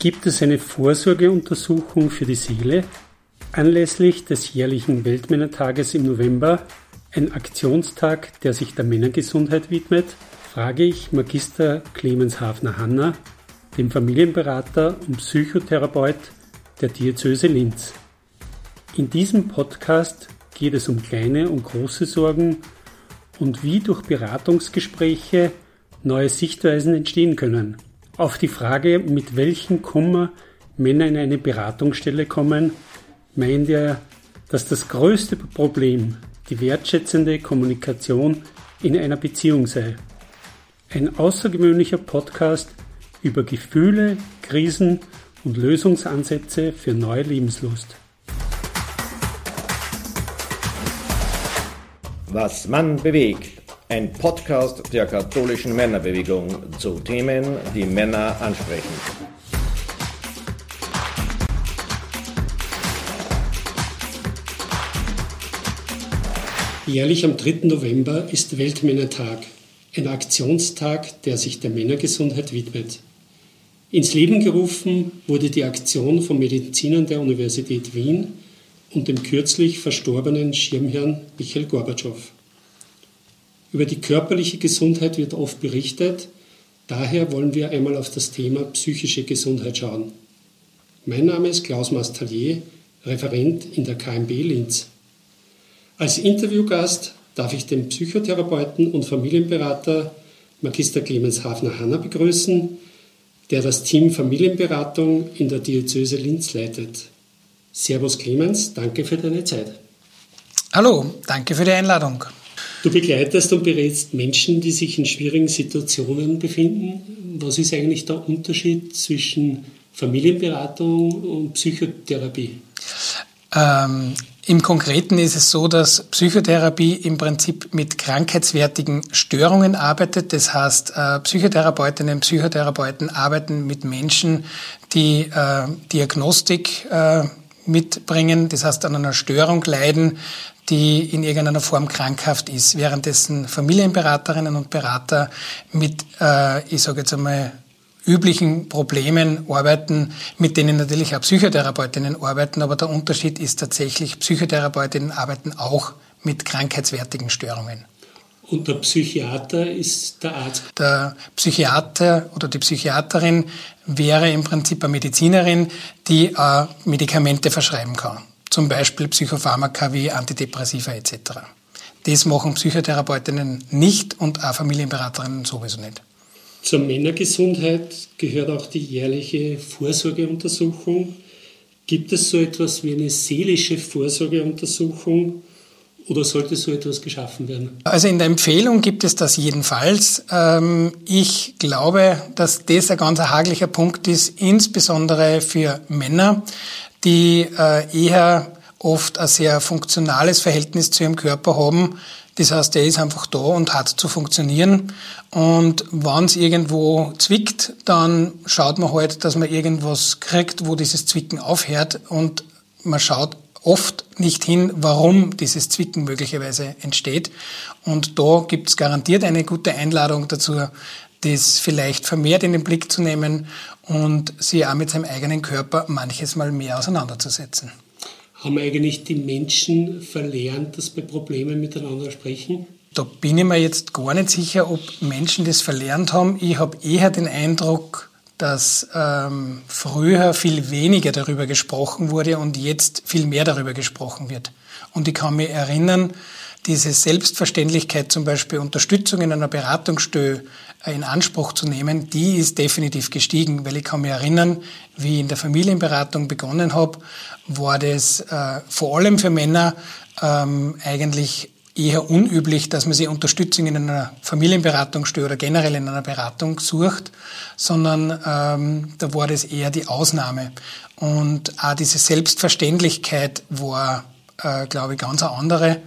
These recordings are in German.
gibt es eine Vorsorgeuntersuchung für die Seele. Anlässlich des jährlichen Weltmännertages im November, ein Aktionstag, der sich der Männergesundheit widmet, frage ich Magister Clemens Hafner-Hanner, dem Familienberater und Psychotherapeut der Diözese Linz. In diesem Podcast geht es um kleine und große Sorgen und wie durch Beratungsgespräche neue Sichtweisen entstehen können. Auf die Frage, mit welchem Kummer Männer in eine Beratungsstelle kommen, meint er, dass das größte Problem die wertschätzende Kommunikation in einer Beziehung sei. Ein außergewöhnlicher Podcast über Gefühle, Krisen und Lösungsansätze für neue Lebenslust. Was Mann bewegt. Ein Podcast der katholischen Männerbewegung zu Themen, die Männer ansprechen. Jährlich am 3. November ist Weltmännertag, ein Aktionstag, der sich der Männergesundheit widmet. Ins Leben gerufen wurde die Aktion von Medizinern der Universität Wien und dem kürzlich verstorbenen Schirmherrn Michael Gorbatschow. Über die körperliche Gesundheit wird oft berichtet, daher wollen wir einmal auf das Thema psychische Gesundheit schauen. Mein Name ist Klaus Mastallier, Referent in der KMB Linz. Als Interviewgast darf ich den Psychotherapeuten und Familienberater Magister Clemens Hafner-Hanner begrüßen, der das Team Familienberatung in der Diözese Linz leitet. Servus Clemens, danke für deine Zeit. Hallo, danke für die Einladung. Du begleitest und berätst Menschen, die sich in schwierigen Situationen befinden. Was ist eigentlich der Unterschied zwischen Familienberatung und Psychotherapie? Ähm, Im Konkreten ist es so, dass Psychotherapie im Prinzip mit krankheitswertigen Störungen arbeitet. Das heißt, äh, Psychotherapeutinnen und Psychotherapeuten arbeiten mit Menschen, die äh, Diagnostik äh, mitbringen, das heißt an einer Störung leiden, die in irgendeiner Form krankhaft ist, währenddessen Familienberaterinnen und Berater mit, äh, ich sage jetzt einmal, üblichen Problemen arbeiten, mit denen natürlich auch Psychotherapeutinnen arbeiten, aber der Unterschied ist tatsächlich, Psychotherapeutinnen arbeiten auch mit krankheitswertigen Störungen. Und der Psychiater ist der Arzt? Der Psychiater oder die Psychiaterin wäre im Prinzip eine Medizinerin, die äh, Medikamente verschreiben kann. Zum Beispiel Psychopharmaka wie Antidepressiva etc. Das machen Psychotherapeutinnen nicht und auch Familienberaterinnen sowieso nicht. Zur Männergesundheit gehört auch die jährliche Vorsorgeuntersuchung. Gibt es so etwas wie eine seelische Vorsorgeuntersuchung oder sollte so etwas geschaffen werden? Also in der Empfehlung gibt es das jedenfalls. Ähm, ich glaube, dass das ein ganz haglicher Punkt ist, insbesondere für Männer, die äh, eher oft ein sehr funktionales Verhältnis zu ihrem Körper haben. Das heißt, der ist einfach da und hat zu funktionieren. Und wenn es irgendwo zwickt, dann schaut man halt, dass man irgendwas kriegt, wo dieses Zwicken aufhört. Und man schaut oft nicht hin, warum dieses Zwicken möglicherweise entsteht. Und da gibt es garantiert eine gute Einladung dazu, das vielleicht vermehrt in den Blick zu nehmen und sich auch mit seinem eigenen Körper manches Mal mehr auseinanderzusetzen. Haben eigentlich die Menschen verlernt, dass bei Problemen miteinander sprechen? Da bin ich mir jetzt gar nicht sicher, ob Menschen das verlernt haben. Ich habe eher den Eindruck, dass ähm, früher viel weniger darüber gesprochen wurde und jetzt viel mehr darüber gesprochen wird. Und ich kann mich erinnern, diese Selbstverständlichkeit, zum Beispiel Unterstützung in einer Beratungsstelle in Anspruch zu nehmen, die ist definitiv gestiegen, weil ich kann mich erinnern, wie ich in der Familienberatung begonnen habe, war das äh, vor allem für Männer ähm, eigentlich eher unüblich, dass man sich Unterstützung in einer Familienberatungsstelle oder generell in einer Beratung sucht, sondern ähm, da war das eher die Ausnahme. Und auch diese Selbstverständlichkeit war, äh, glaube ich, ganz eine andere.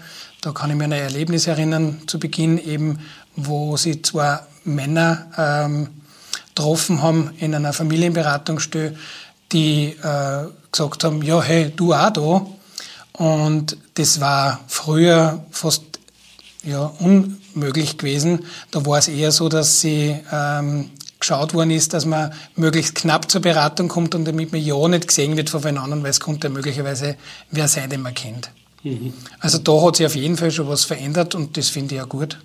Da kann ich mir ein Erlebnis erinnern, zu Beginn eben, wo sie zwei Männer ähm, getroffen haben in einer Familienberatungsstelle, die äh, gesagt haben, ja, hey, du auch da. Und das war früher fast ja, unmöglich gewesen. Da war es eher so, dass sie ähm, geschaut worden ist, dass man möglichst knapp zur Beratung kommt und damit man ja nicht gesehen wird von einem anderen, weil es könnte möglicherweise wer sein, den man kennt. Mhm. Also da hat sich auf jeden Fall schon was verändert und das finde ich ja gut.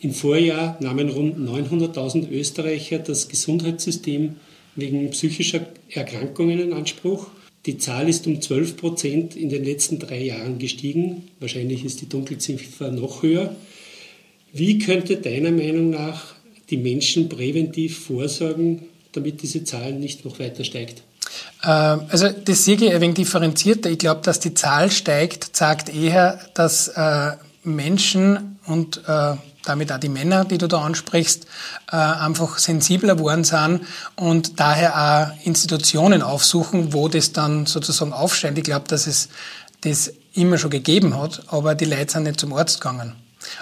Im Vorjahr nahmen rund 900.000 Österreicher das Gesundheitssystem wegen psychischer Erkrankungen in Anspruch. Die Zahl ist um 12 Prozent in den letzten drei Jahren gestiegen. Wahrscheinlich ist die Dunkelziffer noch höher. Wie könnte deiner Meinung nach die Menschen präventiv vorsorgen, damit diese Zahl nicht noch weiter steigt? Ähm, also das sehe ich ein wenig differenzierter. Ich glaube, dass die Zahl steigt, zeigt eher, dass äh, Menschen und äh, damit auch die Männer, die du da ansprichst, äh, einfach sensibler geworden sind und daher auch Institutionen aufsuchen, wo das dann sozusagen aufsteigt. Ich glaube, dass es das immer schon gegeben hat, aber die Leute sind nicht zum Arzt gegangen.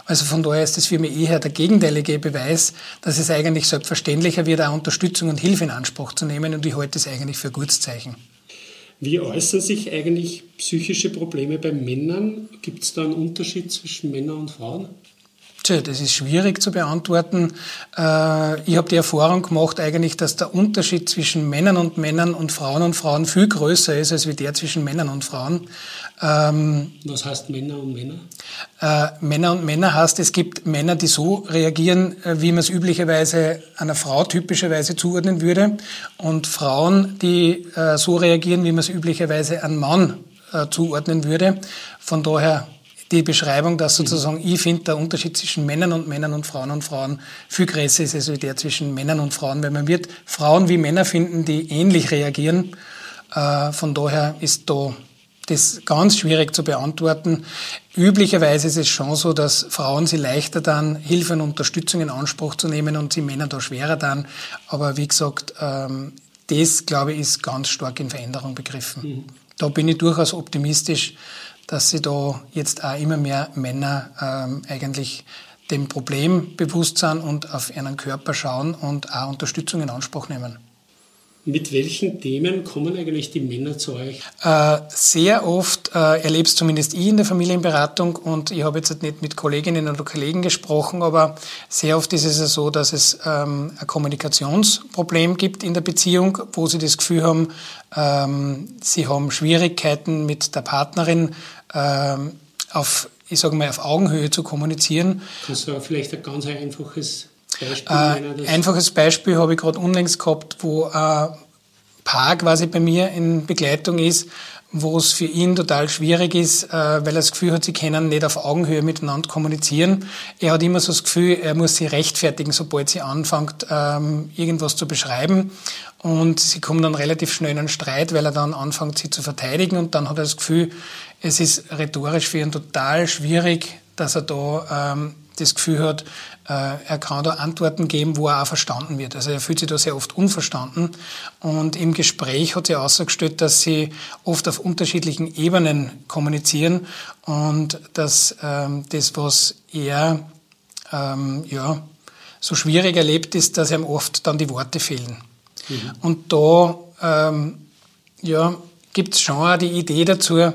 Also von daher ist das für mich eher der gegenteilige Beweis, dass es eigentlich selbstverständlicher wird, auch Unterstützung und Hilfe in Anspruch zu nehmen und ich halte das eigentlich für ein gutes Zeichen. Wie äußern sich eigentlich psychische Probleme bei Männern? Gibt es da einen Unterschied zwischen Männern und Frauen? Tja, das ist schwierig zu beantworten. Äh, ich habe die Erfahrung gemacht eigentlich, dass der Unterschied zwischen Männern und Männern und Frauen und Frauen viel größer ist als wie der zwischen Männern und Frauen. Ähm, Was heißt Männer und Männer? Äh, Männer und Männer heißt, es gibt Männer, die so reagieren, äh, wie man es üblicherweise einer Frau typischerweise zuordnen würde, und Frauen, die so reagieren, wie man es üblicherweise einem Mann zuordnen würde. Von daher die Beschreibung, dass sozusagen, ich finde, der Unterschied zwischen Männern und Männern und Frauen und Frauen viel größer ist als der zwischen Männern und Frauen, weil man wird Frauen wie Männer finden, die ähnlich reagieren. Äh, von daher ist da das ganz schwierig zu beantworten. Üblicherweise ist es schon so, dass Frauen sie leichter dann Hilfe und Unterstützung in Anspruch zu nehmen und sie Männer da schwerer dann. Aber wie gesagt, ähm, das, glaube ich, ist ganz stark in Veränderung begriffen. Mhm. Da bin ich durchaus optimistisch, dass sie da jetzt auch immer mehr Männer ähm, eigentlich dem Problem bewusst sind und auf ihren Körper schauen und auch Unterstützung in Anspruch nehmen. Mit welchen Themen kommen eigentlich die Männer zu euch? Äh, sehr oft äh, erlebst zumindest ich in der Familienberatung und ich habe jetzt nicht mit Kolleginnen oder Kollegen gesprochen, aber sehr oft ist es ja so, dass es ähm, ein Kommunikationsproblem gibt in der Beziehung, wo sie das Gefühl haben, ähm, sie haben Schwierigkeiten mit der Partnerin ähm, auf, ich sage mal, auf Augenhöhe zu kommunizieren. Kannst du vielleicht ein ganz einfaches Beispiel äh, einfaches Beispiel habe ich gerade unlängst gehabt, wo ein Paar quasi bei mir in Begleitung ist, wo es für ihn total schwierig ist, äh, weil er das Gefühl hat, sie können nicht auf Augenhöhe miteinander kommunizieren. Er hat immer so das Gefühl, er muss sie rechtfertigen, sobald sie anfängt, ähm, irgendwas zu beschreiben. Und sie kommen dann relativ schnell in einen Streit, weil er dann anfängt, sie zu verteidigen. Und dann hat er das Gefühl, es ist rhetorisch für ihn total schwierig, dass er da ähm, das Gefühl hat, er kann da Antworten geben, wo er auch verstanden wird. Also er fühlt sich da sehr oft unverstanden. Und im Gespräch hat sie ausgestellt, dass sie oft auf unterschiedlichen Ebenen kommunizieren und dass ähm, das, was er ähm, ja, so schwierig erlebt, ist, dass ihm oft dann die Worte fehlen. Mhm. Und da ähm, ja, gibt es schon auch die Idee dazu,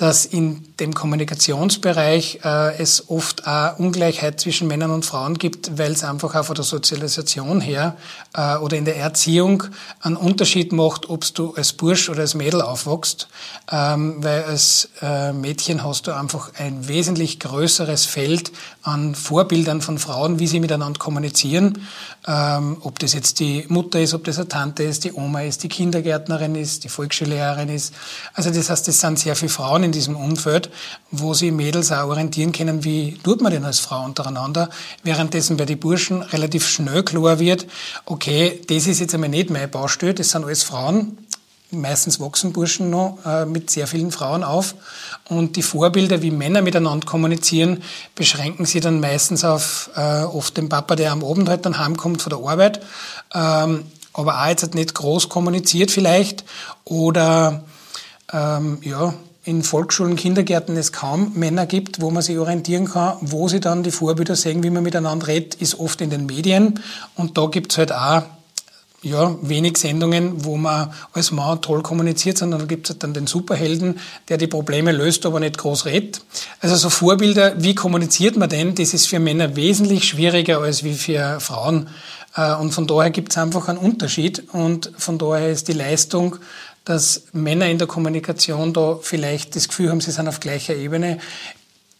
dass in dem Kommunikationsbereich äh, es oft auch Ungleichheit zwischen Männern und Frauen gibt, weil es einfach auch von der Sozialisation her äh, oder in der Erziehung einen Unterschied macht, ob du als Bursch oder als Mädel aufwachst, ähm, weil als äh, Mädchen hast du einfach ein wesentlich größeres Feld an Vorbildern von Frauen, wie sie miteinander kommunizieren, ähm, ob das jetzt die Mutter ist, ob das eine Tante ist, die Oma ist, die Kindergärtnerin ist, die Volksschullehrerin ist. Also das heißt, es sind sehr viele Frauen in diesem Umfeld, wo sie Mädels auch orientieren können, wie tut man denn als Frau untereinander, währenddessen bei den Burschen relativ schnell klar wird, okay, das ist jetzt einmal nicht meine Baustelle, das sind alles Frauen, meistens wachsen Burschen noch äh, mit sehr vielen Frauen auf. Und die Vorbilder, wie Männer miteinander kommunizieren, beschränken sie dann meistens auf äh, oft den Papa, der am Abend halt dann heimkommt von der Arbeit, ähm, aber auch jetzt nicht groß kommuniziert vielleicht. Oder ähm, ja, in Volksschulen, Kindergärten es kaum Männer gibt, wo man sich orientieren kann. Wo sie dann die Vorbilder sehen, wie man miteinander redet, ist oft in den Medien. Und da gibt's halt auch ja, wenig Sendungen, wo man als Mann toll kommuniziert, sondern da gibt es dann den Superhelden, der die Probleme löst, aber nicht groß redet. Also so Vorbilder, wie kommuniziert man denn, das ist für Männer wesentlich schwieriger als wie für Frauen. Äh, und von daher gibt es einfach einen Unterschied und von daher ist die Leistung, dass Männer in der Kommunikation da vielleicht das Gefühl haben, sie sind auf gleicher Ebene.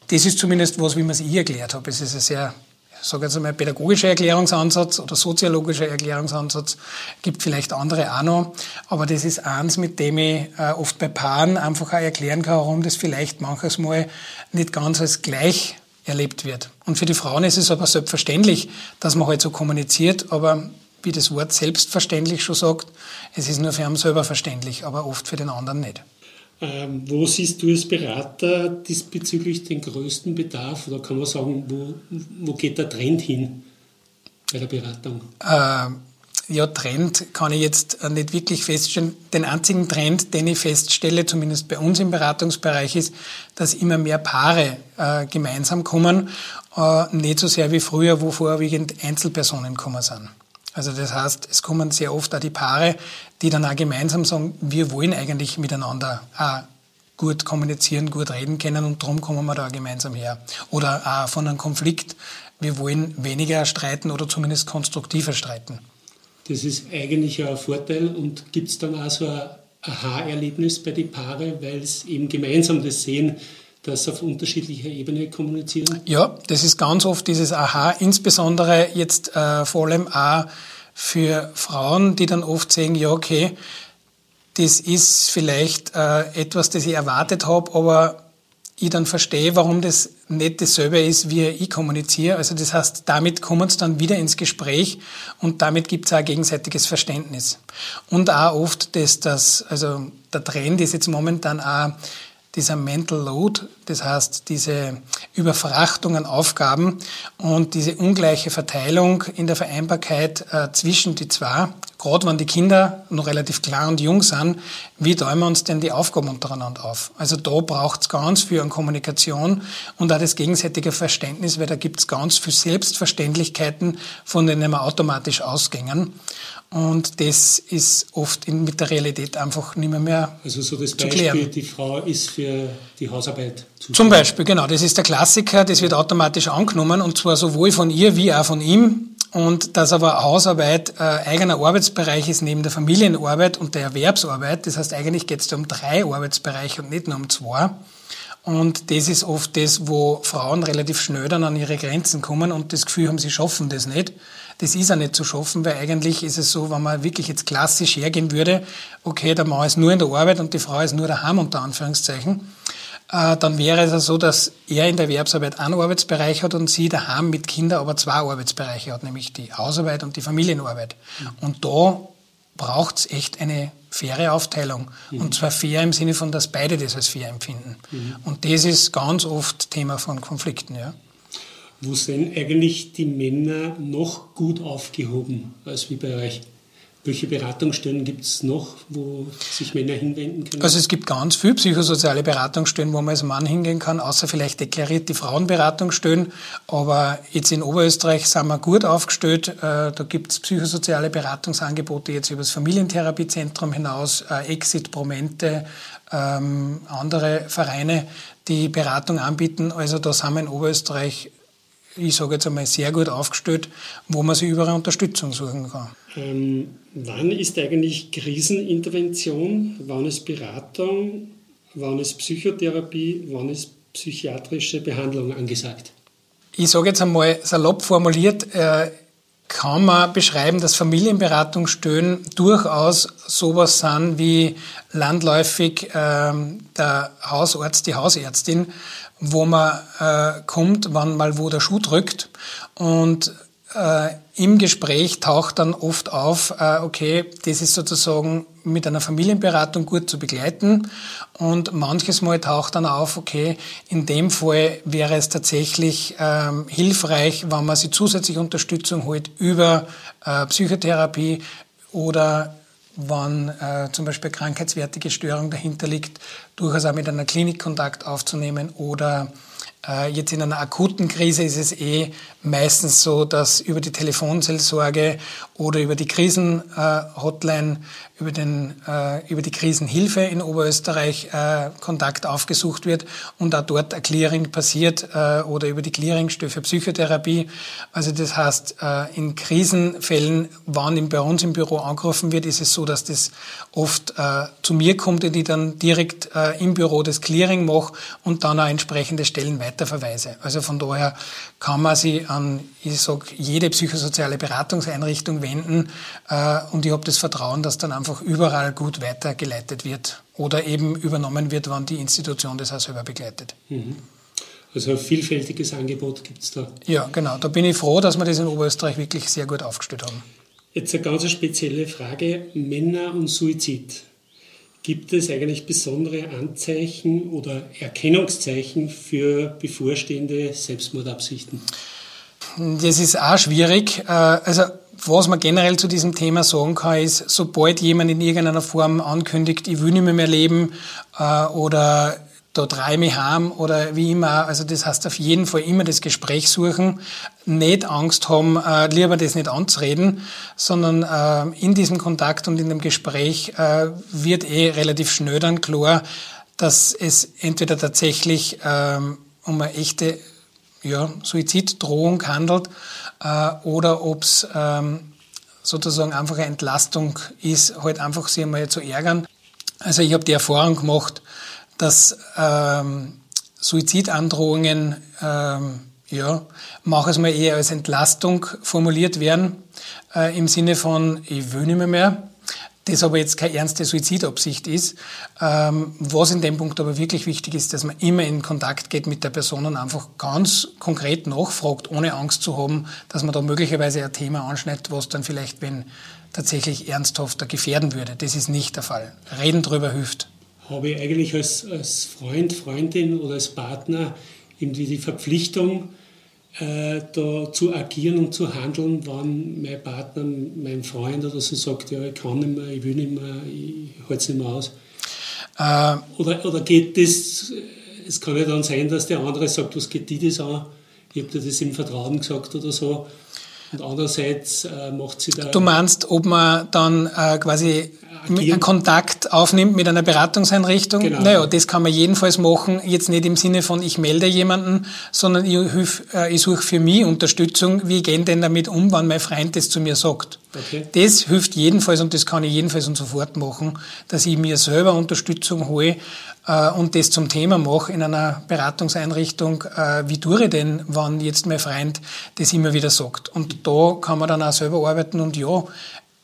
Das ist zumindest was, wie man es ich erklärt habe. Es ist ein sehr sage jetzt einmal, pädagogischer Erklärungsansatz oder soziologischer Erklärungsansatz, gibt vielleicht andere auch noch, aber das ist eins, mit dem ich äh, oft bei Paaren einfach auch erklären kann, warum das vielleicht manches Mal nicht ganz als gleich erlebt wird. Und für die Frauen ist es aber selbstverständlich, dass man halt so kommuniziert, aber wie das Wort selbstverständlich schon sagt, es ist nur für einen selber verständlich, aber oft für den anderen nicht. Ähm, wo siehst du als Berater diesbezüglich den größten Bedarf? Oder kann man sagen, wo, wo geht der Trend hin bei der Beratung? Äh, ja, Trend kann ich jetzt nicht wirklich feststellen. Den einzigen Trend, den ich feststelle, zumindest bei uns im Beratungsbereich, ist, dass immer mehr Paare äh, gemeinsam kommen. Äh, nicht so sehr wie früher, wo vorwiegend Einzelpersonen kommen sind. Also das heißt, es kommen sehr oft auch die Paare, die dann auch gemeinsam sagen, wir wollen eigentlich miteinander auch gut kommunizieren, gut reden können und darum kommen wir da gemeinsam her. Oder auch von einem Konflikt, wir wollen weniger streiten oder zumindest konstruktiver streiten. Das ist eigentlich ein Vorteil und gibt es dann auch so ein Aha-Erlebnis bei den Paaren, weil es eben gemeinsam das sehen, das auf unterschiedlicher Ebene kommunizieren? Ja, das ist ganz oft dieses Aha, insbesondere jetzt äh, vor allem auch für Frauen, die dann oft sagen, ja, okay, das ist vielleicht äh, etwas, das ich erwartet habe, aber ich dann verstehe, warum das nicht dasselbe ist, wie ich kommuniziere. Also das heißt, damit kommen sie dann wieder ins Gespräch und damit gibt es auch gegenseitiges Verständnis. Und auch oft, dass das, also der Trend ist jetzt momentan auch dieser Mental Load, das heißt diese Überfrachtung an Aufgaben und diese ungleiche Verteilung in der Vereinbarkeit äh, zwischen die zwei, gerade wenn die Kinder noch relativ klein und jung sind, wie teilen wir uns denn die Aufgaben untereinander auf? Also da braucht es ganz viel an Kommunikation und auch das gegenseitige Verständnis, weil da gibt es ganz viel Selbstverständlichkeiten, von denen wir automatisch ausgängen. Und das ist oft in, mit der Realität einfach nicht mehr, mehr Also so das Beispiel, klären. die Frau ist für die Hausarbeit zuständig. Zum Beispiel, genau. Das ist der Klassiker, das wird automatisch angenommen und zwar sowohl von ihr wie auch von ihm. Und dass aber Hausarbeit äh, eigener Arbeitsbereich ist neben der Familienarbeit und der Erwerbsarbeit. Das heißt, eigentlich geht es da um drei Arbeitsbereiche und nicht nur um zwei. Und das ist oft das, wo Frauen relativ schnell dann an ihre Grenzen kommen und das Gefühl haben, sie schaffen das nicht. Das ist ja nicht zu schaffen, weil eigentlich ist es so, wenn man wirklich jetzt klassisch hergehen würde, okay, der Mann ist nur in der Arbeit und die Frau ist nur daheim, unter Anführungszeichen, dann wäre es ja so, dass er in der Erwerbsarbeit einen Arbeitsbereich hat und sie daheim mit Kindern aber zwei Arbeitsbereiche hat, nämlich die Hausarbeit und die Familienarbeit. Mhm. Und da braucht es echt eine faire Aufteilung. Mhm. Und zwar fair im Sinne von, dass beide das als fair empfinden. Mhm. Und das ist ganz oft Thema von Konflikten. Ja. Wo sind eigentlich die Männer noch gut aufgehoben als wie bei euch? Welche Beratungsstellen gibt es noch, wo sich Männer hinwenden können? Also es gibt ganz viele psychosoziale Beratungsstellen, wo man als Mann hingehen kann, außer vielleicht deklariert die Frauenberatungsstellen. Aber jetzt in Oberösterreich sind wir gut aufgestellt. Äh, da gibt es psychosoziale Beratungsangebote jetzt über das Familientherapiezentrum hinaus, äh, Exit, Promente, ähm, andere Vereine, die Beratung anbieten. Also da sind wir in Oberösterreich ich sage jetzt einmal, sehr gut aufgestellt, wo man sich überall Unterstützung suchen kann. Ähm, wann ist eigentlich Krisenintervention? Wann ist Beratung? Wann ist Psychotherapie? Wann ist psychiatrische Behandlung angesagt? Ich sage jetzt einmal salopp formuliert, äh, kann man beschreiben, dass Familienberatungsstellen durchaus sowas sind wie landläufig äh, der Hausarzt, die Hausärztin, wo man äh, kommt, wann mal wo der Schuh drückt. Und äh, im Gespräch taucht dann oft auf, äh, okay, das ist sozusagen mit einer Familienberatung gut zu begleiten. Und manches Mal taucht dann auf, okay, in dem Fall wäre es tatsächlich ähm, hilfreich, wenn man sich zusätzliche Unterstützung holt über äh, Psychotherapie oder wann äh, zum Beispiel krankheitswertige Störung dahinter liegt, durchaus auch mit einer Klinik Kontakt aufzunehmen oder jetzt in einer akuten Krise ist es eh meistens so, dass über die Telefonseelsorge oder über die Krisenhotline, über, den, äh, über die Krisenhilfe in Oberösterreich äh, Kontakt aufgesucht wird und auch dort ein Clearing passiert oder über die Clearingstelle für Psychotherapie. Also das heißt, in Krisenfällen, wann bei uns im Büro angerufen wird, ist es so, dass das oft zu mir kommt und ich dann direkt im Büro das Clearing mache und dann auch entsprechende Stellen weiterverweise. Also von daher kann man sich an, ich sag, jede psychosoziale Beratungseinrichtung wenden äh, und ich habe das Vertrauen, dass dann einfach überall gut weitergeleitet wird oder eben übernommen wird, wann die Institution das auch selber begleitet. Mhm. Also ein vielfältiges Angebot gibt es da. Ja, genau. Da bin ich froh, dass wir das in Oberösterreich wirklich sehr gut aufgestellt haben. Jetzt eine ganz spezielle Frage. Männer und Suizid. Gibt es eigentlich besondere Anzeichen oder Erkennungszeichen für bevorstehende Selbstmordabsichten? Das ist auch schwierig. Äh, also was man generell zu diesem Thema sagen kann, ist, sobald jemand in irgendeiner Form ankündigt, ich will nicht mehr, mehr leben äh, oder da treibe ich heim oder wie immer. Also das heißt auf jeden Fall immer das Gespräch suchen, nicht Angst haben, äh, lieber das nicht anzureden, sondern äh, in diesem Kontakt und in dem Gespräch äh, wird eh relativ schnell dann klar, dass es entweder tatsächlich ähm, um eine echte ja, Suiziddrohung handelt äh, oder ob es ähm, sozusagen einfach eine Entlastung ist, halt einfach sich einmal zu ärgern. Also ich habe die Erfahrung gemacht, dass ähm, Suizidandrohungen, ähm, ja, mache es mal eher als Entlastung formuliert werden, äh, im Sinne von, ich will nicht mehr mehr, das aber jetzt keine ernste Suizidabsicht ist. Ähm, was in dem Punkt aber wirklich wichtig ist, dass man immer in Kontakt geht mit der Person und einfach ganz konkret nachfragt, ohne Angst zu haben, dass man da möglicherweise ein Thema anschneidet, was dann vielleicht, wenn tatsächlich ernsthafter gefährden würde. Das ist nicht der Fall. Reden drüber hilft habe ich eigentlich als, als Freund, Freundin oder als Partner irgendwie die Verpflichtung, äh, da zu agieren und zu handeln, wenn mein Partner, mein Freund oder so sagt, ja, ich kann nicht mehr, ich will nicht mehr, ich halte es nicht mehr aus. Äh, oder, oder geht das, es kann ja dann sein, dass der andere sagt, was geht die das an? Ich habe dir das im Vertrauen gesagt oder so. Und andererseits äh, macht sie da. Du meinst, ob man dann äh, quasi agieren. einen Kontakt aufnimmt mit einer Beratungseinrichtung? Genau. Naja, das kann man jedenfalls machen. Jetzt nicht im Sinne von, ich melde jemanden, sondern ich, äh, ich suche für mich Unterstützung. Wie gehen denn damit um, wenn mein Freund das zu mir sagt? Okay. Das hilft jedenfalls und das kann ich jedenfalls und sofort machen, dass ich mir selber Unterstützung hole äh, und das zum Thema mache in einer Beratungseinrichtung, äh, wie tue ich denn, wenn jetzt mein Freund das immer wieder sagt. Und da kann man dann auch selber arbeiten und ja,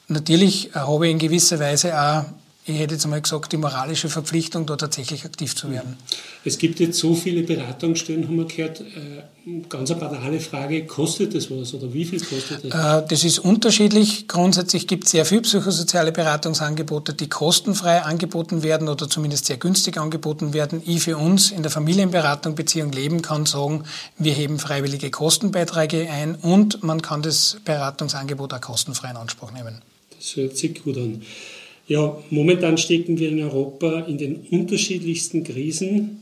natürlich habe ich in gewisser Weise auch ich hätte jetzt mal gesagt, die moralische Verpflichtung, da tatsächlich aktiv zu werden. Es gibt jetzt so viele Beratungsstellen, haben wir gehört. Äh, ganz eine banale Frage, kostet das was oder wie viel kostet das? Äh, das ist unterschiedlich. Grundsätzlich gibt es sehr viele psychosoziale Beratungsangebote, die kostenfrei angeboten werden oder zumindest sehr günstig angeboten werden. Ich für uns in der Familienberatung Beziehung Leben kann sagen, wir heben freiwillige Kostenbeiträge ein und man kann das Beratungsangebot auch kostenfrei in Anspruch nehmen. Das hört sich gut an. Ja, momentan stecken wir in Europa in den unterschiedlichsten Krisen.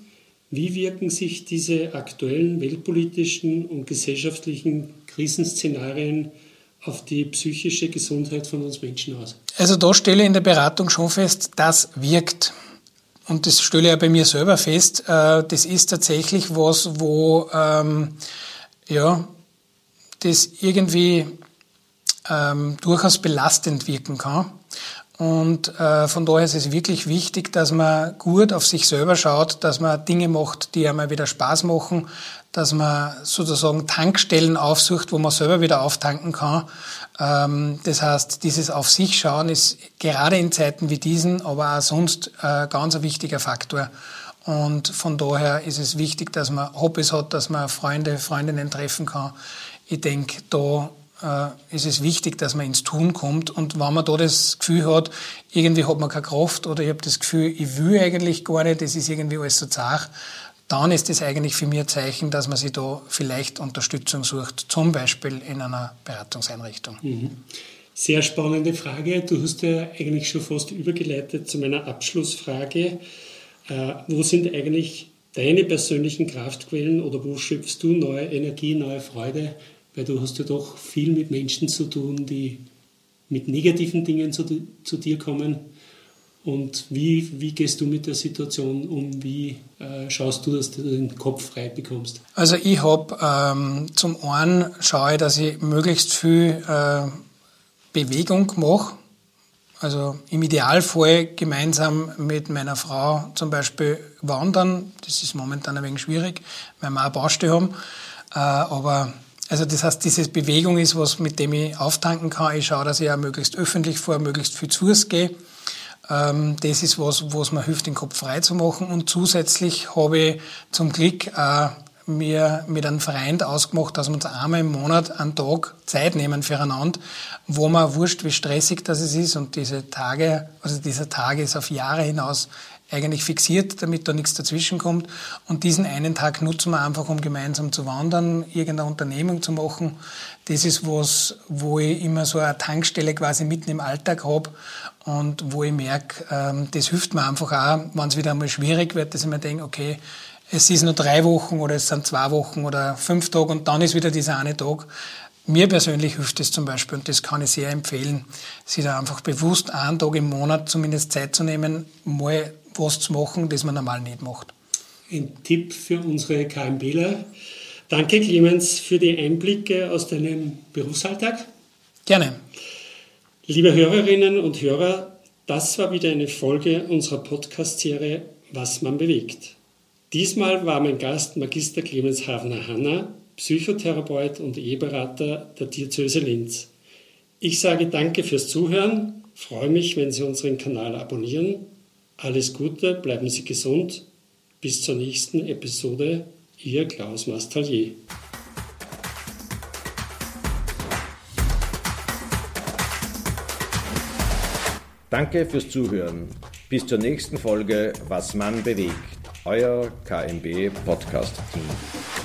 Wie wirken sich diese aktuellen weltpolitischen und gesellschaftlichen Krisenszenarien auf die psychische Gesundheit von uns Menschen aus? Also da stelle ich in der Beratung schon fest, das wirkt. Und das stelle ich ja bei mir selber fest. Äh, das ist tatsächlich was, wo ähm, ja, das irgendwie ähm, durchaus belastend wirken kann. Und äh, von daher ist es wirklich wichtig, dass man gut auf sich selber schaut, dass man Dinge macht, die einmal wieder Spaß machen, dass man sozusagen Tankstellen aufsucht, wo man selber wieder auftanken kann. Ähm, das heißt, dieses auf sich schauen ist gerade in Zeiten wie diesen, aber auch sonst äh, ganz ein wichtiger Faktor. Und von daher ist es wichtig, dass man Hobbys hat, dass man Freunde, Freundinnen treffen kann. Ich denke, da ist es wichtig, dass man ins Tun kommt. Und wenn man da das Gefühl hat, irgendwie hat man keine Kraft oder ich habe das Gefühl, ich will eigentlich gar nicht, das ist irgendwie alles so zart, dann ist das eigentlich für mich ein Zeichen, dass man sich da vielleicht Unterstützung sucht, zum Beispiel in einer Beratungseinrichtung. Mhm. Sehr spannende Frage. Du hast ja eigentlich schon fast übergeleitet zu meiner Abschlussfrage. Äh, wo sind eigentlich deine persönlichen Kraftquellen oder wo schöpfst du neue Energie, neue Freude? Weil du hast ja doch viel mit Menschen zu tun, die mit negativen Dingen zu, zu dir kommen. Und wie, wie gehst du mit der Situation um? Wie äh, schaust du, dass du den Kopf frei bekommst? Also ich habe ähm, zum einen schaue dass ich möglichst viel äh, Bewegung mache. Also im Idealfall gemeinsam mit meiner Frau zum Beispiel wandern. Das ist momentan ein wenig schwierig, weil wir auch Baustelle haben. Äh, aber also das heißt, diese Bewegung ist was, mit dem ich auftanken kann. Ich schaue, dass ich auch möglichst öffentlich vor, möglichst viel zu gehe. Ähm, das ist was, was mir hilft, den Kopf frei zu machen. Und zusätzlich habe ich zum Glück auch mir mit einem Freund ausgemacht, dass wir uns einmal im Monat einen Tag Zeit nehmen füreinander, wo man wurscht, wie stressig das ist und diese Tage, also dieser Tag ist auf Jahre hinaus eigentlich fixiert, damit da nichts dazwischen kommt. Und diesen einen Tag nutzen wir einfach, um gemeinsam zu wandern, irgendeine Unternehmung zu machen. Das ist was, wo ich immer so eine Tankstelle quasi mitten im Alltag habe und wo ich merke, ähm, das hilft mir einfach auch, wenn es wieder einmal schwierig wird, dass ich mir denke, okay, es ist nur drei Wochen oder es sind zwei Wochen oder fünf Tage und dann ist wieder dieser eine Tag. Mir persönlich hilft es zum Beispiel und das kann ich sehr empfehlen, sich da einfach bewusst einen Tag im Monat zumindest Zeit zu nehmen, mal was zu machen, das man normal nicht macht. Ein Tipp für unsere KMBler. Danke, Clemens, für die Einblicke aus deinem Berufsalltag. Gerne. Liebe Hörerinnen und Hörer, das war wieder eine Folge unserer Podcast-Serie Was man bewegt. Diesmal war mein Gast Magister Clemens Havner-Hanna, Psychotherapeut und Eheberater der Diözese Linz. Ich sage danke fürs Zuhören, freue mich, wenn Sie unseren Kanal abonnieren alles Gute, bleiben Sie gesund. Bis zur nächsten Episode. Ihr Klaus Mastallier. Danke fürs Zuhören. Bis zur nächsten Folge Was man bewegt. Euer KMB Podcast Team.